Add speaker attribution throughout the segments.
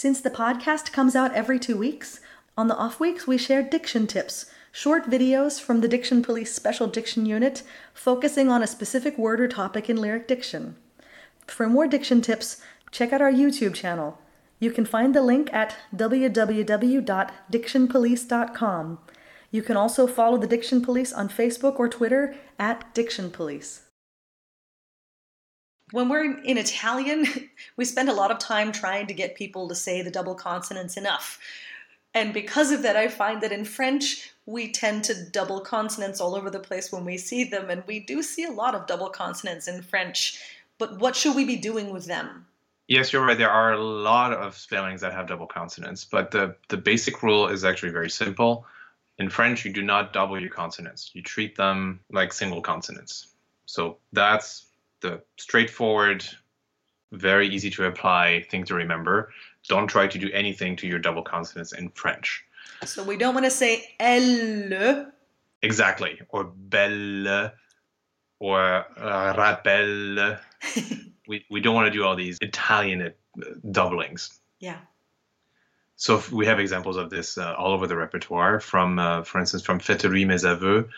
Speaker 1: Since the podcast comes out every two weeks, on the off weeks we share diction tips, short videos from the Diction Police Special Diction Unit focusing on a specific word or topic in lyric diction. For more diction tips, check out our YouTube channel. You can find the link at www.dictionpolice.com. You can also follow the Diction Police on Facebook or Twitter at Diction Police. When we're in Italian, we spend a lot of time trying to get people to say the double consonants enough. And because of that, I find that in French, we tend to double consonants all over the place when we see them, and we do see a lot of double consonants in French. But what should we be doing with them?
Speaker 2: Yes, you're right. There are a lot of spellings that have double consonants, but the, the basic rule is actually very simple. In French, you do not double your consonants. You treat them like single consonants. So that's the straightforward, very easy to apply thing to remember. Don't try to do anything to your double consonants in French.
Speaker 1: So we don't want to say elle.
Speaker 2: Exactly. Or belle or uh, rappel. we, we don't want to do all these Italian uh, doublings.
Speaker 1: Yeah.
Speaker 2: So we have examples of this uh, all over the repertoire. From, uh, for instance, from Faites-lui mes aveux,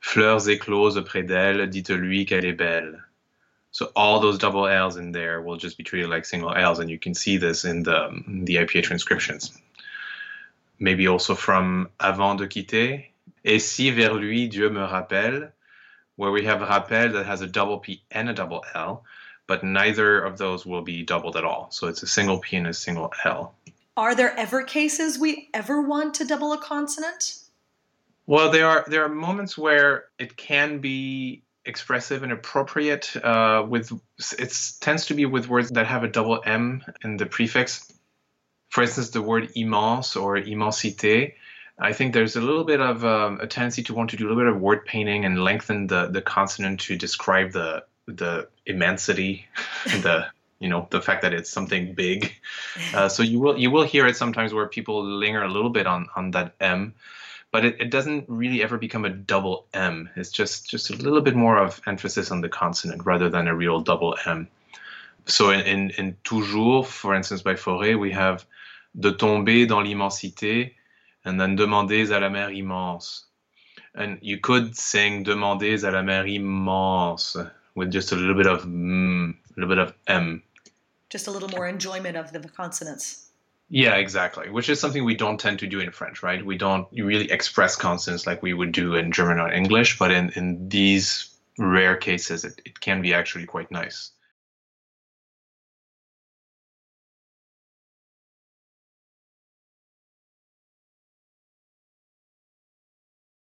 Speaker 2: fleurs écloses près d'elle, dites-lui qu'elle est belle. So all those double L's in there will just be treated like single L's, and you can see this in the um, the IPA transcriptions. Maybe also from avant de quitter, et si vers lui Dieu me rappelle, where we have rappel that has a double P and a double L, but neither of those will be doubled at all. So it's a single P and a single L.
Speaker 1: Are there ever cases we ever want to double a consonant?
Speaker 2: Well, there are there are moments where it can be expressive and appropriate. Uh, with it tends to be with words that have a double M in the prefix. For instance, the word immense or immensité. I think there's a little bit of um, a tendency to want to do a little bit of word painting and lengthen the the consonant to describe the the immensity, the you know the fact that it's something big. Uh, so you will you will hear it sometimes where people linger a little bit on on that M, but it, it doesn't really ever become a double M. It's just just a little bit more of emphasis on the consonant rather than a real double M. So in in, in toujours, for instance, by Fauré, we have de tomber dans l'immensité, and then demandez à la mer immense. And you could sing demandez à la mer immense with just a little bit of mm, a little bit of m.
Speaker 1: Just a little more enjoyment of the consonants.
Speaker 2: Yeah, exactly. Which is something we don't tend to do in French, right? We don't really express consonants like we would do in German or English, but in, in these rare cases, it, it can be actually quite nice.